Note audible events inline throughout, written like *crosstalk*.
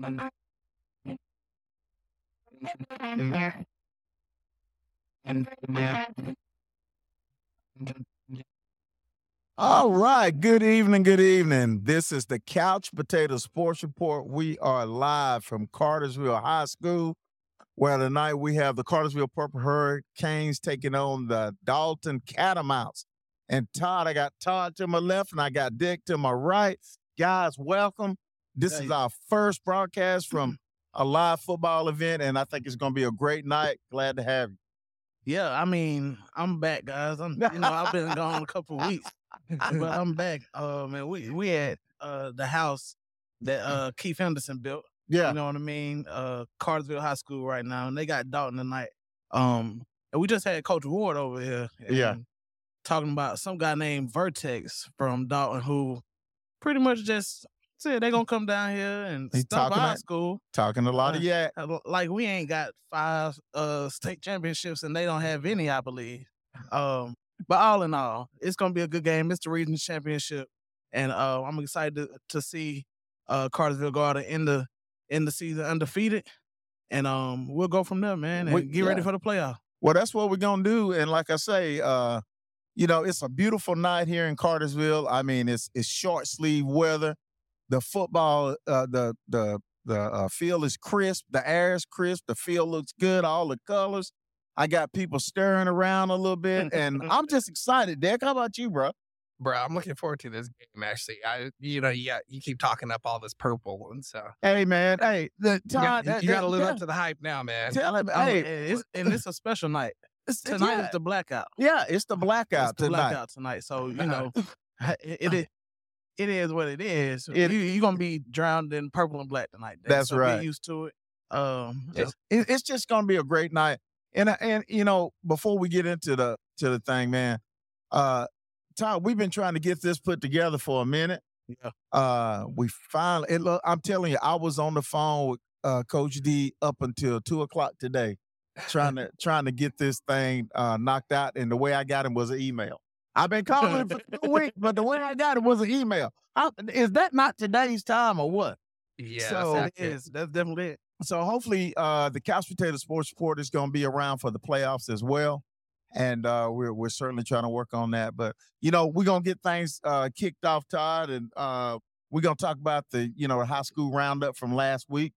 Mm-hmm. Mm-hmm. Mm-hmm. All right. Good evening. Good evening. This is the Couch Potato Sports Report. We are live from Cartersville High School, where tonight we have the Cartersville Purple Hurricanes taking on the Dalton Catamounts. And Todd, I got Todd to my left and I got Dick to my right. Guys, welcome. This is our first broadcast from a live football event, and I think it's going to be a great night. Glad to have you. Yeah, I mean, I'm back, guys. I'm, you know, I've been gone a couple weeks, but I'm back. Uh, man, we we at uh the house that uh Keith Henderson built. Yeah. You know what I mean? Uh, Cartersville High School right now, and they got Dalton tonight. Um, and we just had Coach Ward over here. Yeah. Talking about some guy named Vertex from Dalton who pretty much just said they gonna come down here and He stop our that- school. Talking a lot of Uh, yak. Uh, Like we ain't got five uh state championships and they don't have any, I believe. Um, but all in all, it's gonna be a good game. It's the region championship, and uh, I'm excited to, to see uh Cartersville go out in the in the season undefeated, and um we'll go from there, man, and We- get ready for the playoff. Well, that's what we're gonna do. And like I say, uh, you know, it's a beautiful night here in Cartersville. I mean, it's it's short sleeve weather. The football, uh, the the the uh, field is crisp. The air is crisp. The field looks good. All the colors. I got people stirring around a little bit, and *laughs* I'm just excited. Dick, how about you, bro? bro. I'm looking forward to this game. Actually, I you know you got, you keep talking up all this purple, and so Hey, man. Hey, the you, got, Todd, that- you got to that- live yeah, up to the hype now, man. Tell him, Oh, hey, and it's, and it's a special night. it's- Tonight yeah, is the blackout. yeah, it's the *laughs* blackout it's the tonight. blackout tonight. So you *laughs* know, it, it is. It is what it is. It- you, you're gonna be drowned in purple and black tonight. Dave. That's so right. Get used to it. Um, It's, it- it's just gonna be a great night. And and you know, before we get into the to the thing, man, uh, Todd, we've been trying to get this put together for a minute. Yeah. Uh, we finally. It, look, I'm telling you, I was on the phone with uh, Coach D up until two o'clock today, trying to *laughs* trying to get this thing uh, knocked out. And the way I got him was an email. I've been calling for *laughs* two weeks, but the way I got him was an email. I, is that not today's time or what? Yeah, So, that's it is. That's definitely it. So hopefully, uh, the Couch Potato Sports Report is going to be around for the playoffs as well, and uh, we're we're certainly trying to work on that. But you know, we're gonna get things uh, kicked off, Todd, and uh, we're gonna talk about the you know high school roundup from last week,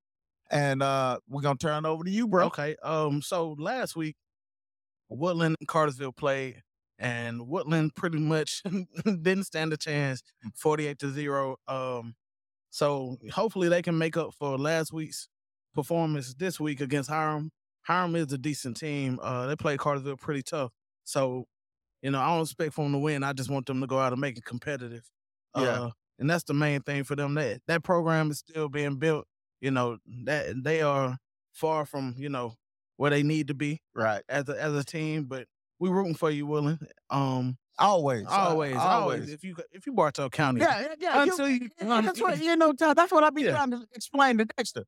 and uh, we're gonna turn it over to you, bro. Okay. Um. So last week, Woodland and Cartersville played, and Woodland pretty much *laughs* didn't stand a chance, forty-eight to zero. Um. So hopefully they can make up for last week's performance this week against Hiram. Hiram is a decent team. Uh, they play Cartersville pretty tough. So, you know, I don't expect for them to win. I just want them to go out and make it competitive. Yeah. Uh, and that's the main thing for them. That that program is still being built. You know that they are far from you know where they need to be Right. as a as a team. But we rooting for you, Willing. Um, Always. uh, always, always. If you if you Bartow County, Yeah, yeah, yeah. you- until you, Yeah, that's what you know. That's what I've been Yeah. trying to explain to Dexter.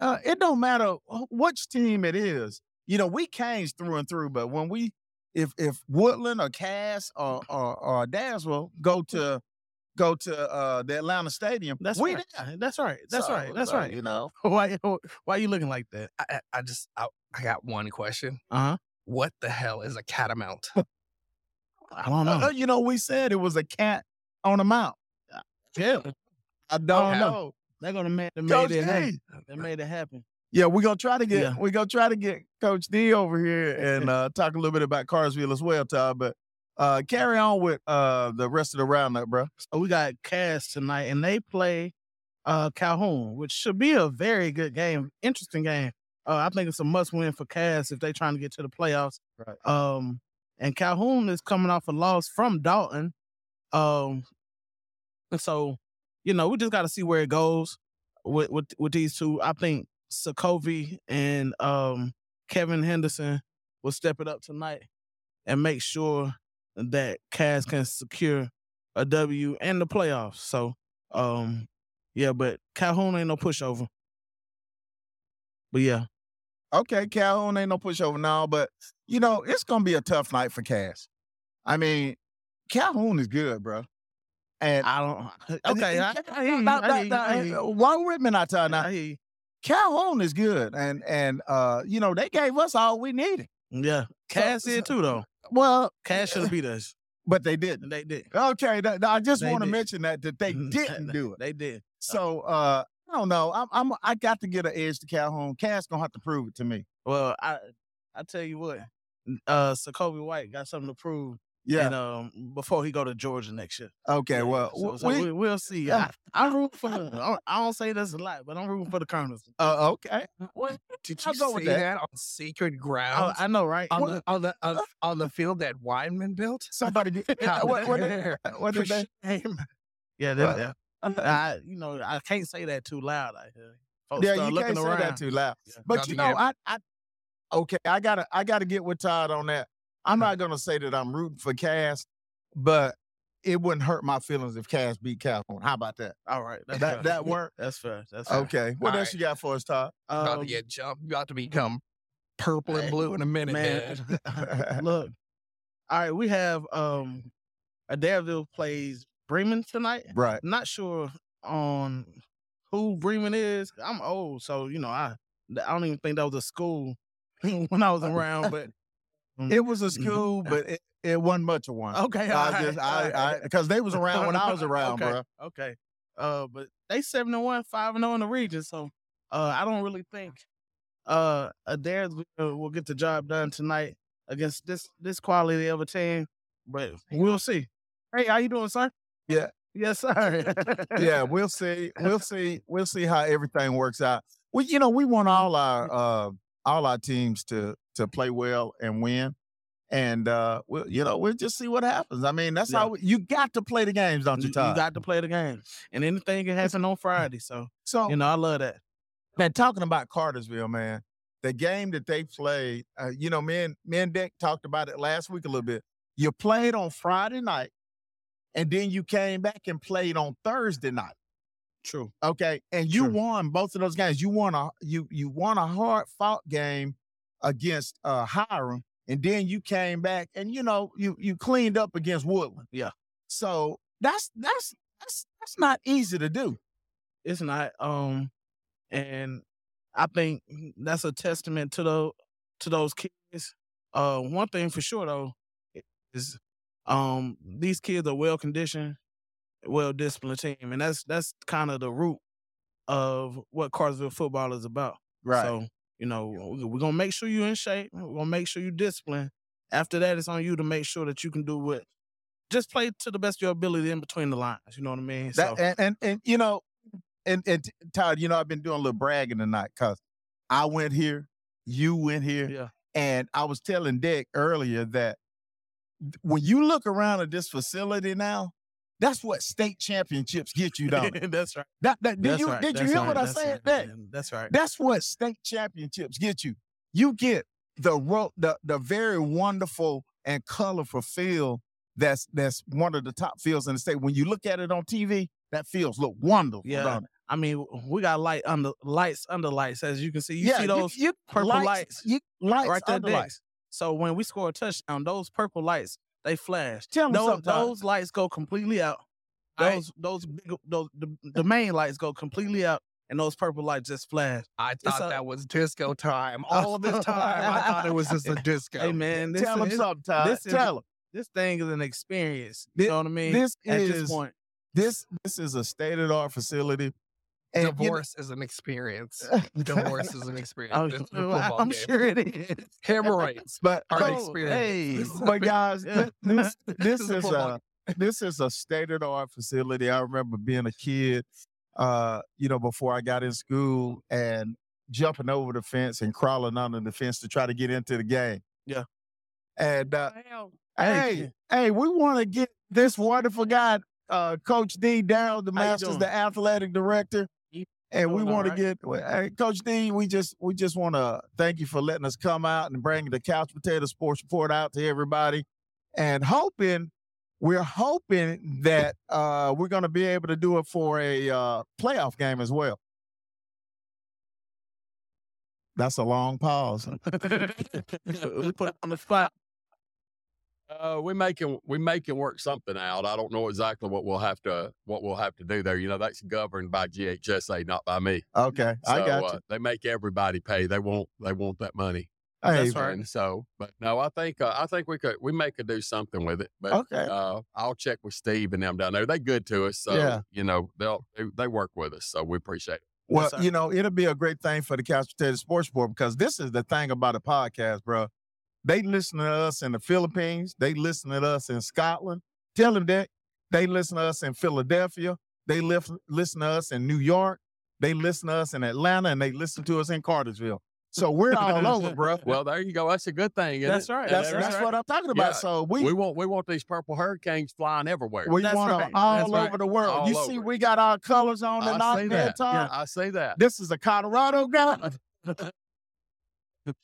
Uh, it don't matter which team it is. You know, we Canes through and through, but when we, if if Woodland or Cass or or, or Dansville go to go to uh, the Atlanta Stadium, That's we right. there. That's right. That's So, right. That's so, right. You know, *laughs* Why why you looking like that? I, I- I just I, I got one question. Uh huh. What the hell is a catamount? I don't know. Uh, you know, we said it was a cat on a mount. yeah, I don't Oh, know. they're gonna make they made it happen. They made it happen. Yeah, we're gonna try to get Yeah. we're gonna try to get Coach D over here and *laughs* uh, talk a little bit about Carsville as well, Todd. But uh, carry on with uh, the rest of the roundup, bro. So we got Cass tonight, and they play uh Calhoun, which should be a very good game, interesting game. Uh, I think it's a must win for Cass if they're trying to get to the playoffs. Right. Um, and Calhoun is coming off a loss from Dalton. Um, and so you know we just got to see where it goes with with with these two. I think Sacovie and um Kevin Henderson will step it up tonight and make sure that Cass can secure a W and the playoffs. So, um, yeah, but Calhoun ain't no pushover. But yeah, Okay, Calhoun ain't no pushover now, but you know it's gonna be a tough night for Cass. I mean, Calhoun is good, bro. And I don't. Okay, *laughs* I, I hear you, Now- I now- hear now, I hear you. uh, one with now, Todd. I. Calhoun is good, and and uh, you know they gave us all we needed. Yeah, Cass So- did too though. Well, Cass should have *laughs* beat us. but they didn't. They did. Okay, that, I just want to mention that that they *laughs* didn't do it. They did. So uh, I don't know. I'm, I'm I got to get an edge to Calhoun. Cass gonna have to prove it to me. Well, I I tell you what, uh, Sacovie White got something to prove. Yeah. And, um, before he go to Georgia next year. okay. Yeah, Well, so, so we- we, will see. I, I'm rooting for. I don't, I don't say this a lot, but I'm rooting for the Colonels. uh, okay. What did I'll you go with say that. that. on sacred Oh, ground I know, right? on what- the on the on, on the field that Weidman built? Somebody *laughs* did. what, what, did- what did they? shame. Yeah, Well, that, yeah. I, you know, I can't say that too loud out here. Folks Yeah, you looking can't say that too loud. Yeah. But you know, I, I, okay, I gotta, I gotta get with Todd on that. I'm not gonna say that I'm rooting for Cass, but it wouldn't hurt my feelings if Cass beat Calhoun. How about that? All right, That fair. *laughs* that work? That's fair. That's fair. Okay. What All else right. you got for us, Todd? about Um, to get jumped. You about to become purple and blue in a minute, man. man. *laughs* Look, all right, we have um, Adairsville plays Bremen tonight. right. Not sure on who Bremen is. I'm old, so you know I I don't even think that was a school *laughs* when I was around. *laughs* But It was a school, but it, it wasn't much of one. okay, I right, just, I, right. Because they was around when I was *laughs* around, okay, bro. Okay. Uh, but they seven and one, five and zero in the region. So, uh, I don't really think uh Adair will will get the job done tonight against this this quality of a team. But we'll see. Hey, how you doing, sir? Yeah. Yes, sir. yeah, *laughs* we'll see. We'll see. We'll see how everything works out. Well, you know, we want all our uh, all our teams to to play well and win, and uh, we'll you know we'll just see what happens. I mean, that's Yeah. how we, you got to play the games, don't you, you, you got to play the game, and anything can happen on *laughs* Friday. So, so, you know, I love that. man, talking about Cartersville, man, the game that they played, uh, you know, me and me and Dick talked about it last week a little bit. You played on Friday night, and then you came back and played on Thursday night. True. Okay, and you Sure. won both of those games. You won a you you won a hard fought game against uh Hiram, and then you came back and you know you you cleaned up against Woodland. Yeah. So that's that's that's that's not easy to do. It's not. Um, and I think that's a testament to the to those kids. Uh, one thing for sure though is, um, these kids are well conditioned, well disciplined team, and that's that's kind of the root of what Cartersville football is about. Right. So you know we- we're gonna make sure you're in shape. We're gonna make sure you're disciplined. After that, it's on you to make sure that you can do what. Just play to the best of your ability in between the lines. You know what I mean? That, and, and and you know, and and Todd, you know, I've been doing a little bragging tonight because I went here, you went here, yeah. and I was telling Dick earlier that when you look around at this facility now, that's what state championships get you, *laughs* don't that's right. That, that, did That's you right, did you hear right, what I said? right, That That's right. that's what state championships get you. You get the ro- the the very wonderful and colorful field that's that's one of the top fields in the state. When you look at it on TV, that fields look wonderful. Yeah, don't it? I mean, we got light under lights under lights, as you can see. You see those you, purple lights, you, lights right there, lights. So when we score a touchdown, those purple lights they flash. Tell 'em those, something, those lights go completely out. I- Those those big those the, the main lights go completely out, and those purple lights just flash. I thought a- that was disco *laughs* time. All of this time, I thought it was just a disco. Hey man, this Tell them is, something, Todd. this Tell them this thing is an experience. Thi- You know what I mean? this At is this point, this this is a state of the art facility. And, you know- Divorce is an experience. *laughs* Divorce is an *laughs* experience. I'm, It's a football I'm game. sure it is. Hemorrhoids but are Oh, experience. hey. but guys, *laughs* Yeah. this this is a a this is a state of the art facility. I remember being a kid, uh, you know, before I got in school and jumping over the fence and crawling under the fence to try to get into the game. Yeah. And uh, Hey, hey, hey, we want to get this wonderful guy, uh, Coach D. Darrell, the How Masters, the athletic director. You And we doing all want to get hey, Coach D. We just we just want to thank you for letting us come out and bring the Couch Potato Sports Report out to everybody, and hoping we're hoping that uh, we're going to be able to do it for a uh, playoff game as well. That's a long pause. *laughs* we put it on the spot. Uh, we making we making work something out. I don't know exactly what we'll have to what we'll have to do there. You know, that's governed by GHSA, not by me. Okay, I So, got you. uh, they make everybody pay. They want they want that money. Hey, That's right. So, but no, I think uh, I think we could we may could do something with it. But okay. uh, I'll check with Steve and them down there. They good to us, so Yeah. you know they'll they, they work with us, so we appreciate it. Well, sir. you know, it'll be a great thing for the Couch Potato Sports Board because this is the thing about a podcast, bro. They listen to us in the Philippines. They listen to us in Scotland. Tell them that. They listen to us in Philadelphia. They lif- listen to us in New York. They listen to us in Atlanta, and they listen to us in Cartersville. So we're all over, bro. Well, there you go. That's a good thing. isn't That's right. that's that's that's right. what I'm talking about. Yeah, so we We want we want these purple hurricanes flying everywhere. we That's want them all That's over right. the world. All you see, we got our colors on I tonight, see man, that. I say that. This is a Colorado guy. *laughs*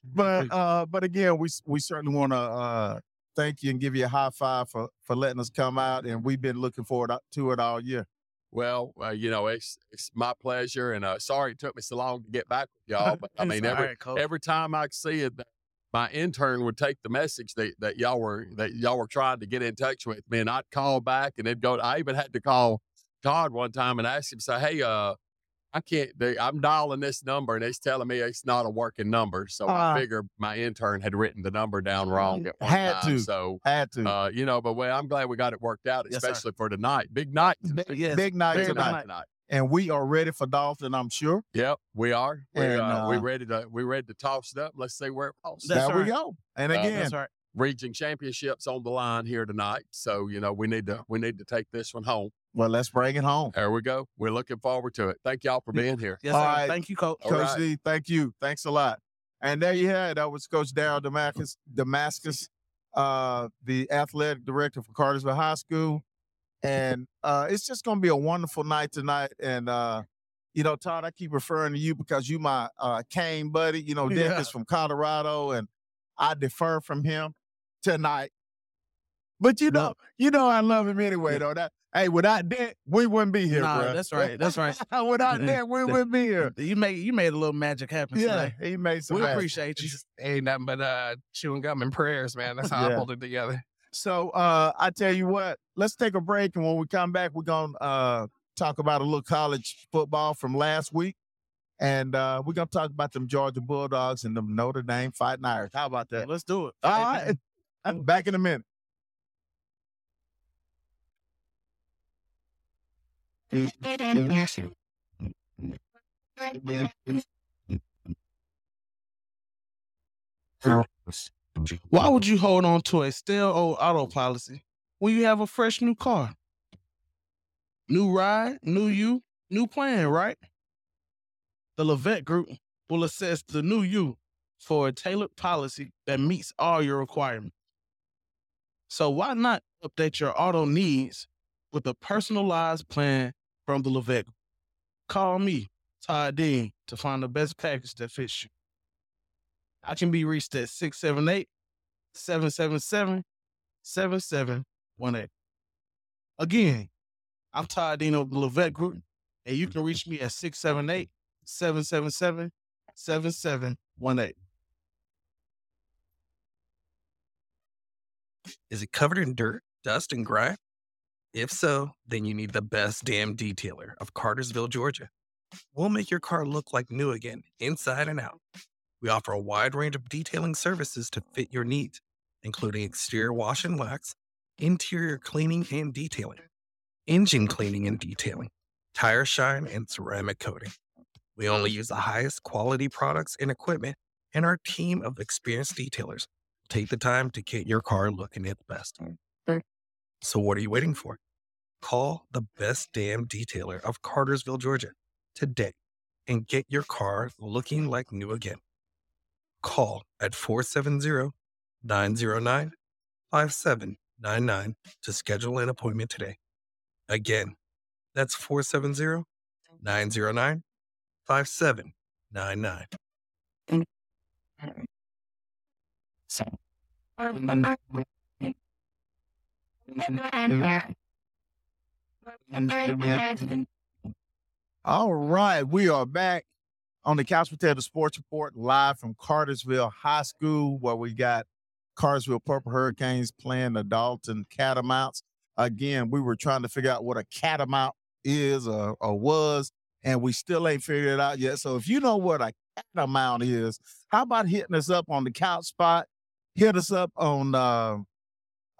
but uh but again we we certainly want to uh thank you and give you a high five for for letting us come out and we've been looking forward to it all year Well, uh, you know, it's it's my pleasure, and uh, sorry it took me so long to get back with y'all. But *laughs* I mean, every right, every time I see it, my intern would take the message that, that y'all were that y'all were trying to get in touch with me, and I'd call back, and it'd go. I even had to call Todd one time and ask him, say, "Hey, uh, I can't. They, I'm dialing this number, and it's telling me it's not a working number." So Ah. I figure my intern had written the number down wrong. At one Had time, to. So. had to Uh, you know, but well, I'm glad we got it worked out, Yes, especially for tonight. Big night, big, Yes, big night big tonight night tonight. and we are ready for Dalton i'm sure Yep, we are. We, And, uh, we uh, ready to we ready to toss it up. Let's see where it falls. That's there we go and Uh, again That's right. Region championships on the line here tonight. So you know we need to we need to take this one home. Well let's bring it home There we go. We're looking forward to it. Thank y'all for being here. Yes, All sir. right. Thank you, Coach. All coach right. d thank you thanks a lot and there you had that was coach daryl demastus demastus uh the athletic director for cartersville high school and uh it's just gonna be a wonderful night tonight and uh you know todd i keep referring to you because you my uh cane buddy you know dick Yeah. is from colorado and i defer from him tonight but you know No. you know i love him anyway though that hey without that we wouldn't be here Nah, bruh. that's right. That's right. *laughs* without *laughs* that we wouldn't be here You made you made a little magic happen yeah today. he made some We magic. appreciate you. Just ain't nothing but uh, chewing gum and prayers, man. That's *laughs* how Yeah. I pulled it together. So uh I tell you what, let's take a break and when we come back, we're gonna uh talk about a little college football from last week. And uh we're gonna talk about them Georgia Bulldogs and them Notre Dame fighting Irish. How about that? Let's do it. All right. I'm back in a minute. Why would you hold on to a stale old auto policy when you have a fresh new car? New ride, new you, new plan, right? The Levette Group will assess the new you for a tailored policy that meets all your requirements. So why not update your auto needs with a personalized plan from the Levette Call me, Todd Dean, to find the best package that fits you. I can be reached at 678 777 7718. Again, I'm Todd Dean of the Levette Group, and you can reach me at 678 777 7718. Is it covered in dirt, dust, and grime? If so, then you need the best damn detailer of Cartersville, Georgia. We'll make your car look like new again, inside and out. We offer a wide range of detailing services to fit your needs, including exterior wash and wax, interior cleaning and detailing, engine cleaning and detailing, tire shine, and ceramic coating. We only use the highest quality products and equipment, and our team of experienced detailers take the time to get your car looking its best. So what are you waiting for? Call the best damn detailer of Cartersville, Georgia today and get your car looking like new again. Call at 470-909-5799 to schedule an appointment today. Again, that's 470-909-5799. All right, we are back on the Couch Potato Sports Report live from Cartersville High School, where we got Cartersville Purple Hurricanes playing the Dalton Catamounts. Again, we were trying to figure out what a catamount is or, or was, and we still ain't figured it out yet. So if you know what a catamount is, how about hitting us up on the couch spot? Hit us up on uh,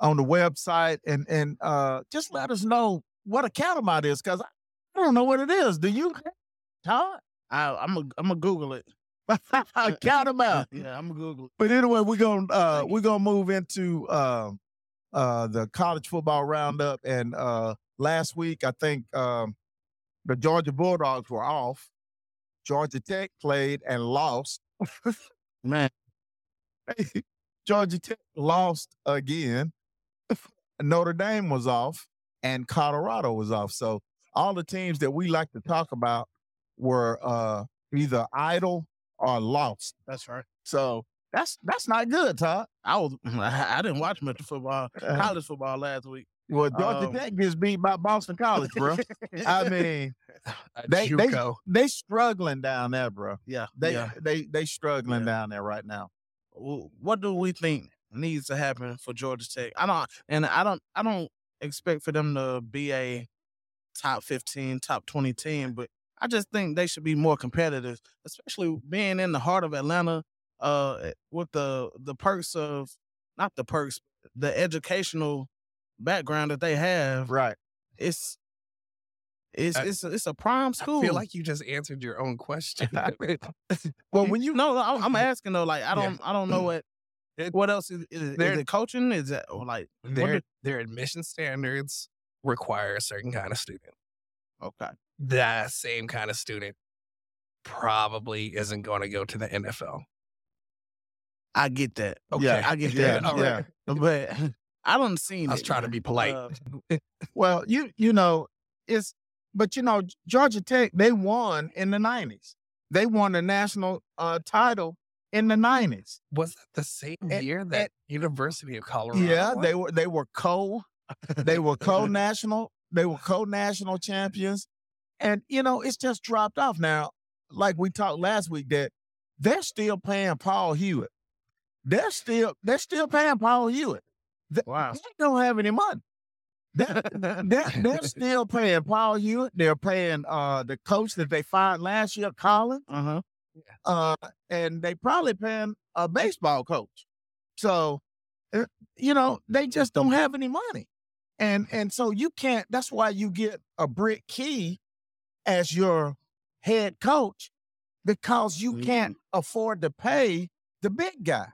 on the website and and uh, just let us know what a catamount is, because I don't know what it is. Do you, Todd? I, I'm a, I'm gonna Google it. *laughs* catamount. *laughs* Yeah, I'm gonna Google it. But anyway, we're gonna uh we're gonna move into uh, uh the college football roundup. And uh last week I think um the Georgia Bulldogs were off. Georgia Tech played and lost. *laughs* Man, Georgia Tech lost again. Notre Dame was off and Colorado was off. So all the teams that we like to talk about were uh either idle or lost. that's right. So that's that's not good, Todd. I was *laughs* I, didn't watch much football, *laughs* college football last week. well, Georgia Um, Tech gets beat by Boston College, bro. I mean, *laughs* they they they struggling down there, bro. yeah, They yeah. they they struggling Yeah. down there right now. What do we think needs to happen for Georgia Tech? I don't, and I don't, I don't expect for them to be a top fifteen, top twenty team, but I just think they should be more competitive, especially being in the heart of Atlanta, uh, with the the perks of not the perks, the educational background that they have. Right. It's it's I- it's a, it's a prime school. I feel like you just answered your own question. *laughs* *laughs* Well, when you no, I'm, I'm asking though. Like I don't I don't know what It- what else is is, is there- it coaching? Is it like their did- their admission standards require a certain kind of student. okay? That same kind of student probably isn't going to go to the NFL. I get that. Okay, Yeah, I get yeah, that. all yeah. right. But *laughs* I don't see. I was it, trying to be polite. Uh, *laughs* well, you you know, it's but you know, Georgia Tech, they won in the nineties. They won the national uh title in the nineties. Was that the same And- year that University of Colorado? Yeah, won? they were they were co they were *laughs* co-national they were co-national champions and you know it's just dropped off now like we talked last week that they're still paying paul hewitt they're still they're still paying paul hewitt wow. they don't have any money they're, they're, *laughs* they're still paying paul hewitt they're paying uh the coach that they fired last year colin Uh huh. Uh, and they probably paying a baseball coach. So, uh, you know, they just don't have any money, and and so you can't. That's why you get a Brent Key as your head coach because you Mhm. can't afford to pay the big guy.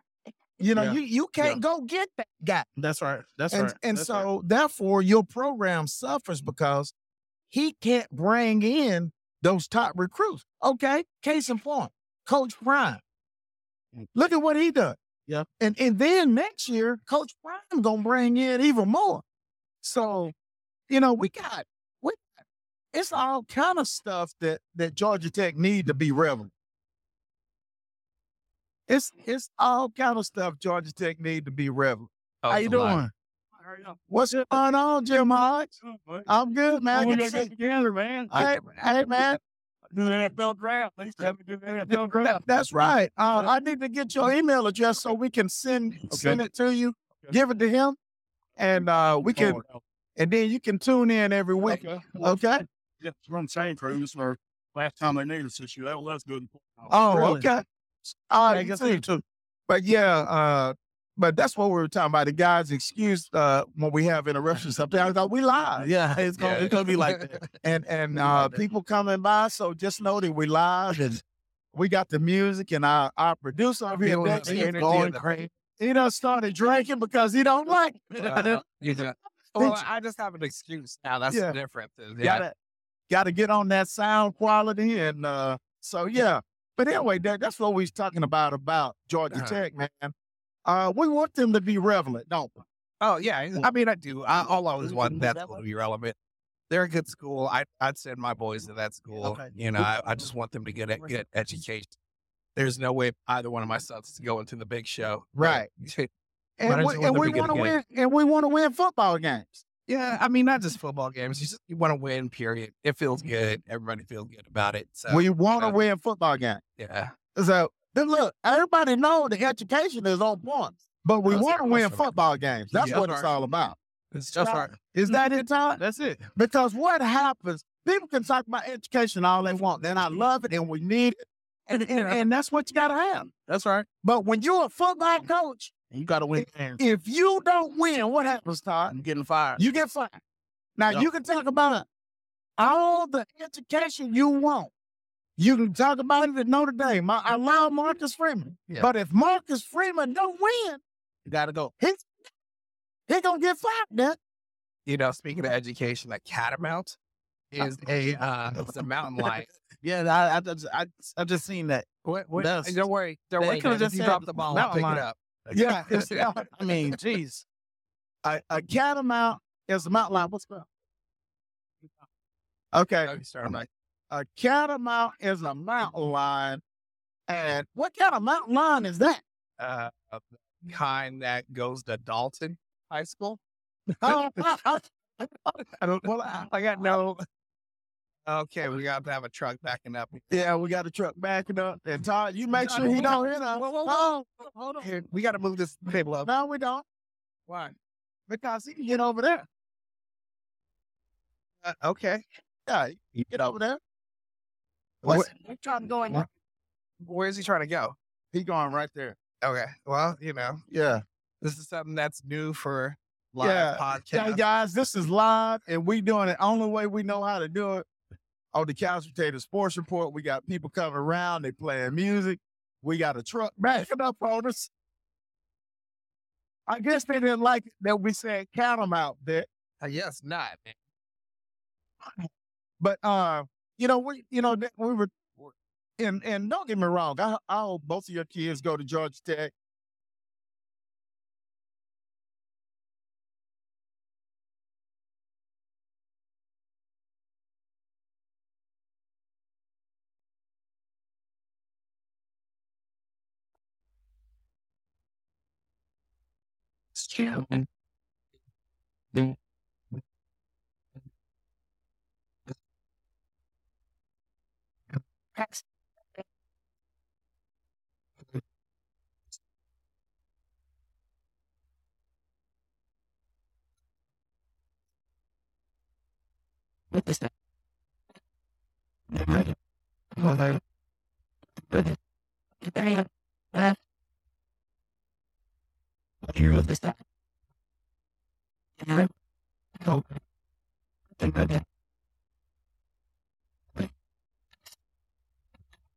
You know, Yeah. you you can't go get that guy, That's right. That's and right. and That's so right. therefore your program suffers because he can't bring in those top recruits. Okay, case in point, Coach Prime. Mm. Look at what he done. Yeah. and and then next year, Coach Prime gonna bring in even more. So, you know, we got we it's all kind of stuff that that Georgia Tech need to be relevant. It's it's all kind of stuff Georgia Tech need to be relevant. Oh, How you it's a lot. doing? What's going on, Jim Hodge? I'm good, man. Good to see you. together, man. Hey, hey, man. Do the NFL draft. They used to have me do the NFL draft. That's right. Uh, I need to get your email address so we can send send it to you, give it to him, and uh, we can, and then you can tune in every week. Okay. Okay. Yeah, run same crew. This is our last time they needed us this year. That, was good. Oh, Really? okay. I guess see. me too. But yeah, uh, but that's what we were talking about. The guys' excuse uh, when we have interruptions up there. I thought we live. *laughs* Yeah, it's gonna it's gonna be like that. *laughs* and and uh, people coming by. So just know that we live and we got the music and our our producer over here Feeling next the to energy going crazy. He done started drinking because he don't like. Got- *laughs* well, I just have an excuse now. That's Yeah. different. than- Gotta gotta get on that sound quality and uh, so yeah. But anyway, that, that's what we was talking about about Georgia Uh-huh. Tech, man. Uh, we want them to be relevant, don't we? Oh yeah, I mean I do. I, I'll always want that school to be relevant. They're a good school. I I'd send my boys to that school. Okay. You know, I, I just want them to get a good education. There's no way either one of my sons is going to the big show. Right. *laughs* But And we, want and we to want to win, and we want to win football games. yeah, I mean not just football games. You just you want to win. Period. It feels good. Everybody feels good about it. So we want to uh, win football games. yeah, So then look, everybody know the education is on point. But we want to win right. football games. That's Yeah. what it's all about. That's right. Is that it, Todd? That's it. Because what happens, people can talk about education all they want, and I love it and we need it. And, and, *laughs* and that's what you got to have. That's right. But when you're a football coach, you got to win games. if you don't win, what happens, Todd? I'm getting fired. You get fired. Now, Yeah. you can talk about all the education you want. You can talk about it at Notre Dame. I, I love Marcus Freeman. Yeah. But if Marcus Freeman don't win, You got to go. he's, he going to get fired then. You know, speaking of education, a catamount is a uh, it's a mountain lion. *laughs* Yeah, I, I, just, I, I just seen that. What, what, don't worry, don't they worry. could've just If you said drop the ball, I'll pick it up. Yeah. *laughs* *laughs* I mean, jeez. a, a catamount is a mountain lion. What's up? Okay. Okay, Mike. A catamount is a mountain lion. And what kind of mountain lion is that? Uh, kind that goes to Dalton High School. Oh, *laughs* I don't. Well, I, I got no. Okay, we got to have a truck backing up. yeah, we got a truck backing up. And Todd, you make sure he *laughs* don't hit us. Whoa, whoa, Oh, Hold on here. We got to move this table up. no, we don't. Why? Because he can get over there. Uh, okay. Yeah, he can get over there. What's, we trying to go in. Where's he trying to go? He going right there. Okay. Well, you know, Yeah. this is something that's new for live Yeah. podcast. Hey guys, this is live and we doing it only way we know how to do it. On the Couch Potato Sports Report, we got people coming around, they playing music. We got a truck backing up on us. I guess they didn't like it that we said count them out there. Uh, yes, not. man. But uh, you know, we you know, we were and and don't get me wrong, I, I hope both of your kids go to Georgia Tech. perhaps What is that? What is that?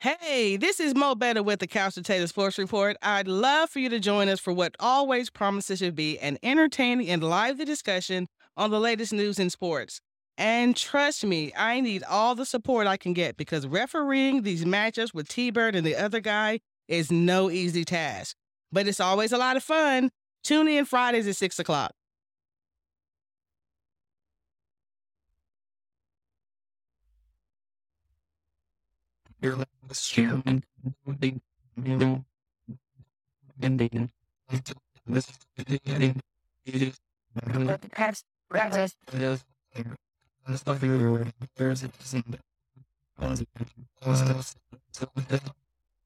Hey, this is Mo Better with the Couch Potato Sports Report. I'd love for you to join us for what always promises to be an entertaining and lively discussion on the latest news in sports. And trust me, I need all the support I can get because refereeing these matchups with T Bird and the other guy is no easy task, but it's always a lot of fun. Tune in Fridays at six o'clock.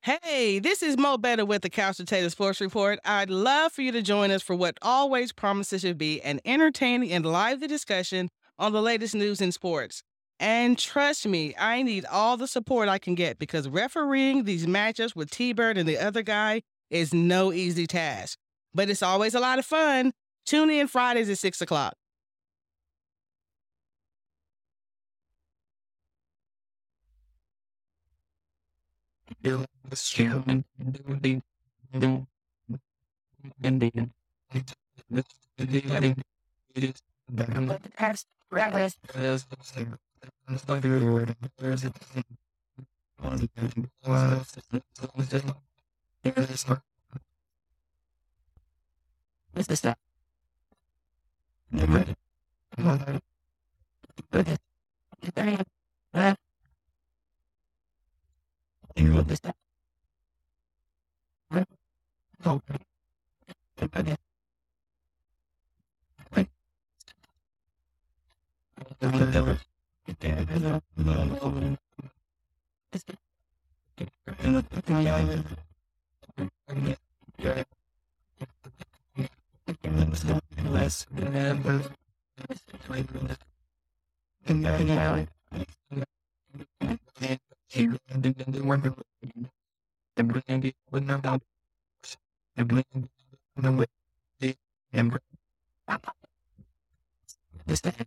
Hey, this is Mo Better with the Couch Potato Sports Report. I'd love for you to join us for what always promises to be an entertaining and lively discussion on the latest news in sports. And trust me, I need all the support I can get because refereeing these matchups with T Bird and the other guy is no easy task. But it's always a lot of fun. Tune in Fridays at 6 o'clock. *laughs* What's this stuff? Never. Never. Never. Never. Never. You want this stuff? Never. Never. Never. Never. Never. Never. Is that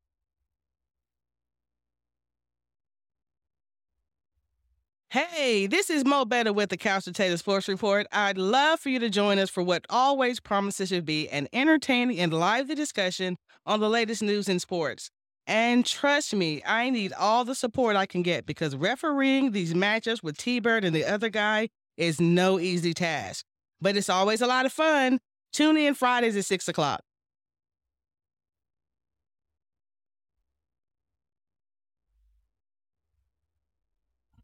Hey, this is Mo Better with the Couch Potato Sports Report. I'd love for you to join us for what always promises to be an entertaining and lively discussion on the latest news in sports. And trust me, I need all the support I can get because refereeing these matchups with T Bird and the other guy is no easy task. But it's always a lot of fun. Tune in Fridays at 6 o'clock.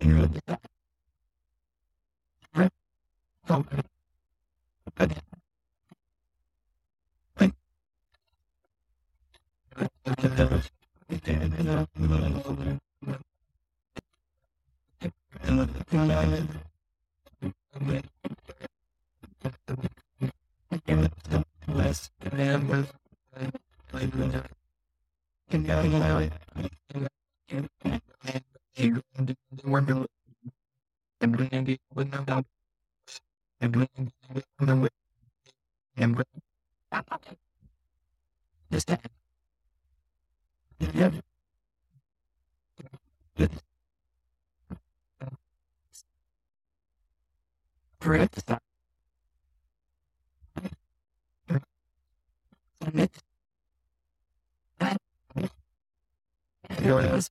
and with you. Indeed. Indeed. But the past practice. What's this? Left. Correct.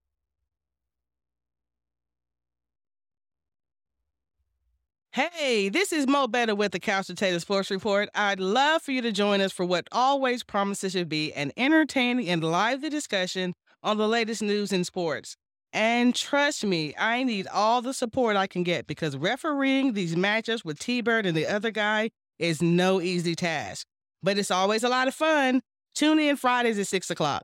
Hey, this is Mo Better with the Couch Potato Sports Report. I'd love for you to join us for what always promises to be an entertaining and lively discussion on the latest news in sports. And trust me, I need all the support I can get because refereeing these matchups with T Bird and the other guy is no easy task. But it's always a lot of fun. Tune in Fridays at 6 o'clock.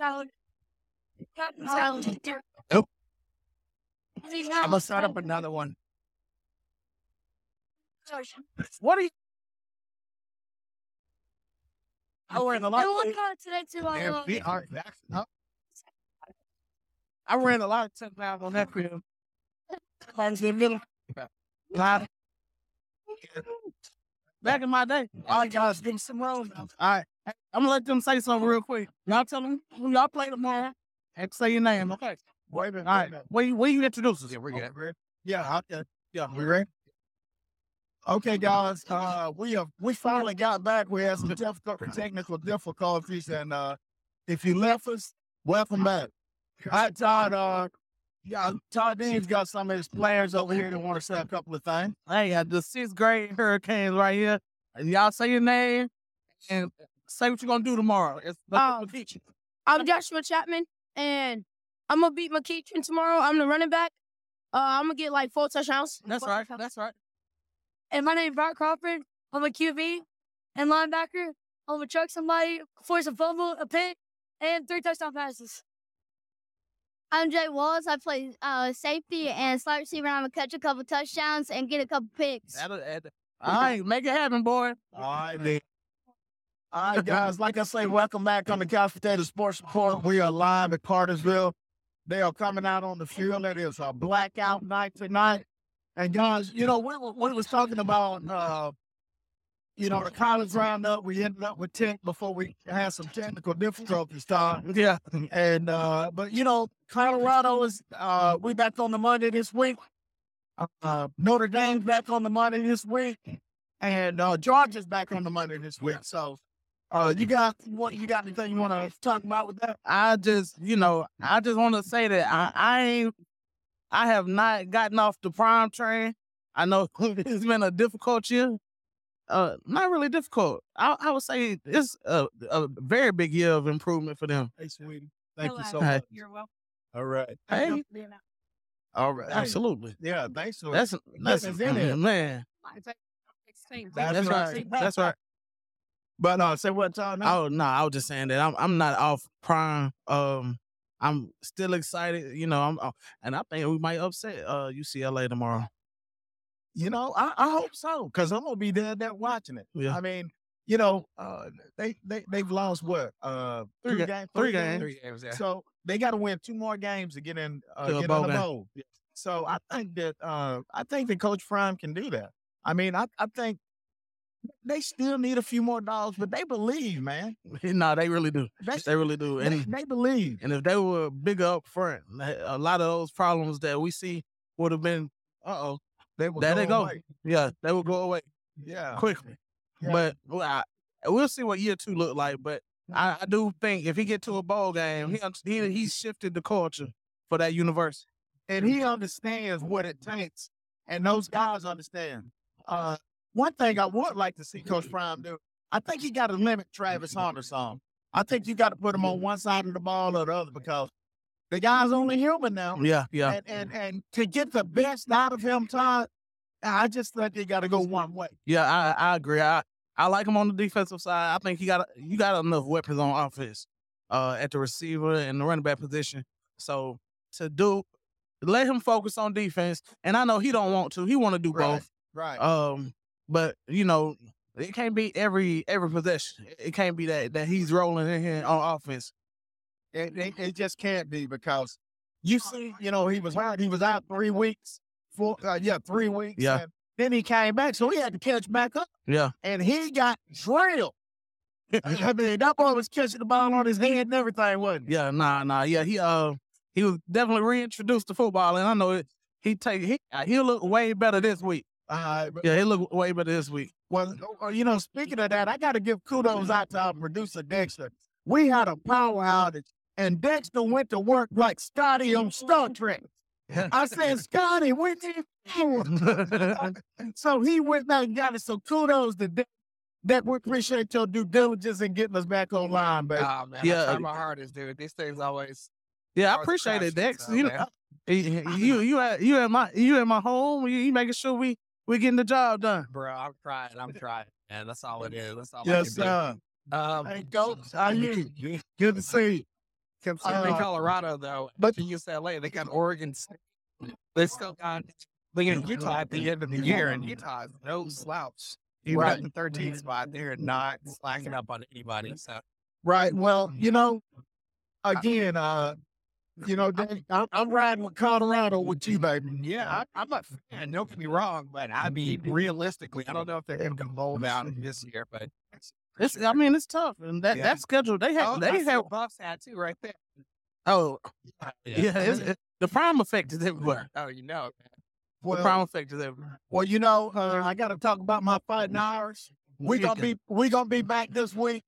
Indeed. But the past practice. There is Salad. Captain Salad. Nope. I'm I'm gonna start up another one. What are you? I ran a I lot. want to today too. I Damn, we are back. Huh? I ran a lot of ten miles on that field. Climbs in the middle. Glide. Back in my day. All right, guys, give me some room now. All right. I'm gonna let them say something real quick. Y'all tell them who y'all play tomorrow and say your name, okay? Wait a minute. All right. Where you, where you introduce us? Yeah, we're good. Yeah, okay. Yeah. We ready? Okay, guys. Uh, we have we finally got back. We had some *laughs* technical difficulties, and uh, if you left us, welcome back. All right, Todd. Uh, yeah, Todd Dean's got some of his players over here that want to say a couple of things. Hey, uh, the sixth grade Hurricanes right here. And y'all say your name and say what you're gonna do tomorrow. It's Um, the teacher. I'm Joshua Chapman, and I'm gonna beat McKeitron tomorrow. I'm the running back. Uh, I'm gonna get like four touchdowns. That's Four right. touchdowns. That's right. And my name's Brock Crawford. I'm a QB and linebacker. I'm gonna chuck somebody, force a fumble, a pick, and three touchdown passes. I'm Jay Wallace. I play uh, safety and slot receiver. I'm gonna catch a couple touchdowns and get a couple picks. That'll, that all right, make it happen, boy. All right, then. All right, guys. Like I say, welcome back on the Couch Potato Sports Report. We are live at Cartersville. They are coming out on the field. It is a blackout night tonight. And guys, you know, we, we was talking about, uh, you know, the college roundup. We ended up with 10 before we had some technical difficulties, Todd. Yeah. And uh, but you know, Colorado is uh we back on the Monday this week. Uh Notre Dame's back on the Monday this week. And uh Georgia's back on the Monday this week. So uh you got what you got anything you wanna talk about with that? I just, you know, I just want to say that I, I ain't, I have not gotten off the prime train. I know *laughs* it's been a difficult year. Uh, not really difficult. I, I would say it's a, a very big year of improvement for them. Hey sweetie. Thank you so much. You're welcome. All right. Hey, All right. absolutely. Yeah, thanks for That's that's Goodness in it. man. That's That's right. right. That's right. But uh say what now? Oh no, I was just saying that I'm I'm not off prime. Um, I'm still excited. You know, I'm uh, and I think we might upset uh UCLA tomorrow. You know, I, I hope so, because I'm gonna be there there watching it. Yeah. I mean, you know, uh they they they've lost what? Uh Three ga- games, three games. Three games, yeah. So they got to win two more games to get in uh, To get bowl in the bowl. So I think that uh, I think that Coach Prime can do that. I mean, I, I think they still need a few more dollars, but they believe, man. *laughs* no, they really do. They, They really do. And they believe. and if they were bigger up front, a lot of those problems that we see would have been. Uh oh. They will There they go. away. Yeah, they would go away Yeah. quickly. Yeah. But well, I, we'll see what year two look like. But I, I do think if he get to a bowl game, he he he shifted the culture for that university. and he understands what it takes, and those guys understand. Uh, one thing I would like to see Coach Prime do, I think he got to limit Travis Hunter some. I think you got to put him on one side of the ball or the other because the guy's only human now. Yeah, yeah. And, and and to get the best out of him, Todd, I just think you got to go one way. Yeah, I I agree. I I like him on the defensive side. I think he got you got enough weapons on offense, uh, at the receiver and the running back position. So to do, let him focus on defense. And I know he don't want to. He want to do both. Right. Um, but you know, it can't be every every possession. It can't be that that he's rolling in here on offense. It, it, it just can't be because you see, you know, he was hurt. He was out three weeks. Four, uh, yeah, three weeks. Yeah. and then he came back, so he had to catch back up, Yeah, and he got drilled. *laughs* I mean, that boy was catching the ball on his head and everything, wasn't he? yeah, nah, nah, yeah. He uh he was definitely reintroduced to football, and I know it. He take he uh, he'll look way better this week. Uh, Yeah, he look way better this week. well, uh, you know, speaking of that, I got to give kudos out to our producer Dexter. We had a power outage, and Dexter went to work like Scotty on Star Trek. *laughs* I said, Scotty, we need power. so he went back and got it. So kudos to Dexter. That we appreciate your due diligence in getting us back online, baby. Oh man, Yeah. I try my hardest, dude. These things always. Yeah, I appreciate it, crashing, Dex. so, You know, man. he- he- you you at you at my you at my home. You, you making sure we we getting the job done. bro. I'm trying. I'm trying, and that's all it is. That's all. yes, I can do. Um, Hey, Coach, how you? Good to see you. Considering Uh, Colorado, though, but- UCLA, they got Oregon State. They still got they got Utah at the end of the year, and Utah no slouch. Even Right. at the 13th spot, they're not slacking up on anybody. So Right. Well, you know, again, uh, you know, I'm, I'm riding with Colorado with you, baby. yeah, I, I'm not. And *laughs* don't get me wrong, but I mean, realistically, I don't know if they're going to bowl out this year, but It's, I mean, it's tough, and that Yeah. that schedule they have oh, they have Buffs hat too, right there. oh *laughs* yeah, it's, it- the prime effect is everywhere. Oh, you know, it, man. the prime effect is everywhere. well, you know, uh, I got to talk about my Fighting Irish. We Yeah, gonna be we gonna be back this week,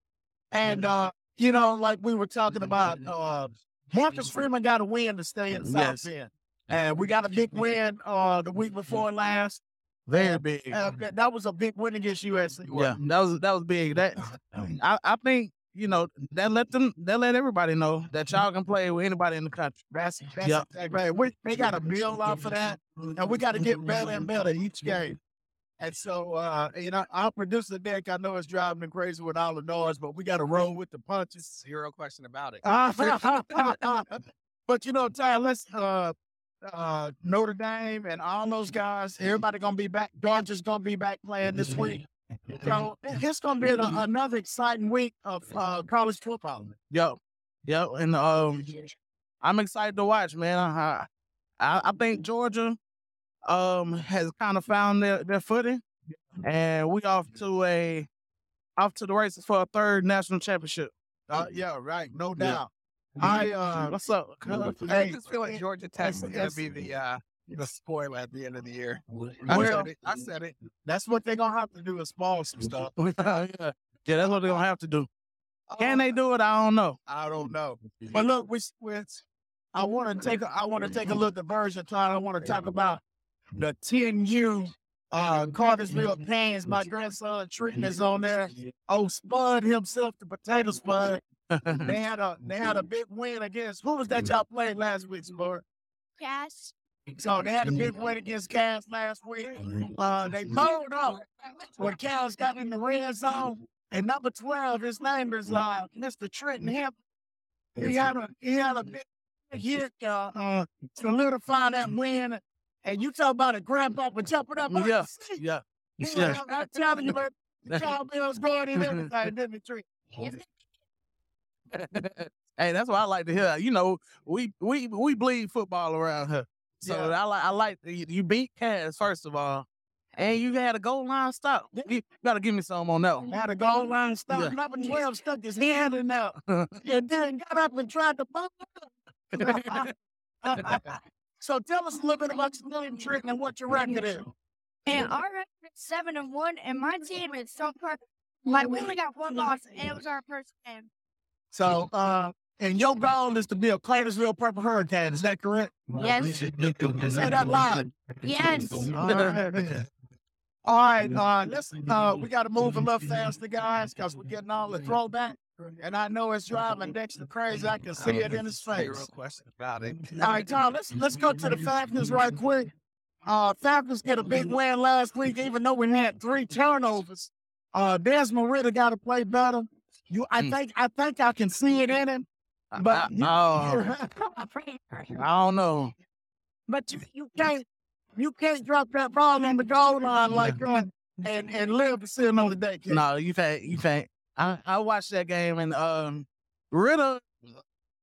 and uh, you know, like we were talking about, uh, Marcus Freeman got a win to stay in South Yes. Bend, and we got a big win uh the week before last. Very big. Uh, that, that was a big win against USC. Yeah, that was that was big. That I, I think you know that let them that let everybody know that y'all can play with anybody in the country. That's, that's Yep. exactly right. We, we got to build off of that, and we got to get better and better each game. And so, uh, you know, our producer Nick, I know it's driving me crazy with all the noise, but we got to roll with the punches. zero question about it. *laughs* but you know, Ty, let's uh, uh, Notre Dame and all those guys, everybody gonna be back. Georgia's gonna be back playing this week. So *laughs* it's gonna be a, another exciting week of uh, college football. Yep, yep, and um, I'm excited to watch, man. I I, I think Georgia um has kind of found their, their footing, and we off to a off to the races for a third national championship. Uh, yeah, right, no Yeah. doubt. I uh, What's up? I just feel like Georgia Tech is gonna be the uh, the spoiler at the end of the year. Well- I said it. I said it. that's what they're gonna have to do is spoil some stuff. *laughs* yeah, yeah, that's what they're gonna have to do. Can they do it? I don't know. I don't know. But look, we, we I want to take a, I want to take a look at version time. I want to talk about the 10U uh Cartersville Pans. My grandson Trenton is on there. Oh, Spud himself, the potato Spud. They had a they had a big win against who was that y'all played last week, Spud? Cass. So they had a big win against Cass last week. Uh, they pulled up when Cass got in the red zone. And number 12, his name is uh, Mr. Trenton Hemp. He had a he had a big hit uh, uh, solidify that win. And you talk about a grandpa for jumping up mm, on yeah, the seat. yeah, He yeah. was out telling you about the child bills going in everything, *laughs* didn't it, Trent? *laughs* hey, that's what I like to hear. You know, we we we bleed football around here. So Yeah. I like I like you, you beat Cass first of all, and you had a goal line stop. You gotta give me some on that one. Had a goal line stop. Yeah. Number 12 stuck his hand in there. *laughs* and then got up and tried to bump it. So tell us a little bit about your name, Trenton, and what your record is. And our record is seven and one, and my team is so far. Like we only got one loss, and it was our first game. So, uh, and your goal is to be a Clarksville Purple Hurricane. Is that correct? Yes. Say that loud. Yes. All right. All right, uh, listen, uh, we got to move a little faster, guys, because we're getting all the throwback. And I know it's driving *laughs* Dexter crazy. I can see it in his face. face. question about it. *laughs* All right, Tom, let's let's go to the Falcons right quick. Uh, Falcons get a big win last week, even though we had three turnovers. Uh, Desmond Ridder got to play better. You, I Mm. think, I think I can see it in him. But oh, *laughs* I don't know. but you, you can't you can't drop that ball on the goal line like that and and live to see another day. kid. No, you can't. You can't. I I watched that game and um, Ridder.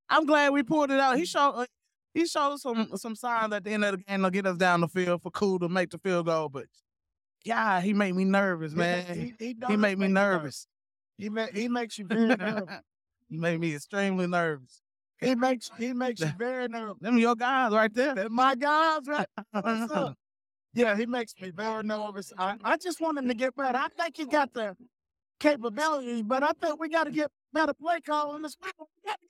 I'm glad we pulled it out. He showed uh, he showed some some signs at the end of the game to get us down the field for Koo to make the field goal, but yeah, he made me nervous, man. he, he, He does made me make nervous. He ma- he makes you very nervous. *laughs* he made me extremely nervous. He makes he makes you very nervous. Them your guys right there. They're my guys, right? What's up? *laughs* Yeah, he makes me very nervous. I, I just want him to get better. I think he got the capabilities, but I think we got to get better play calling as well. We got to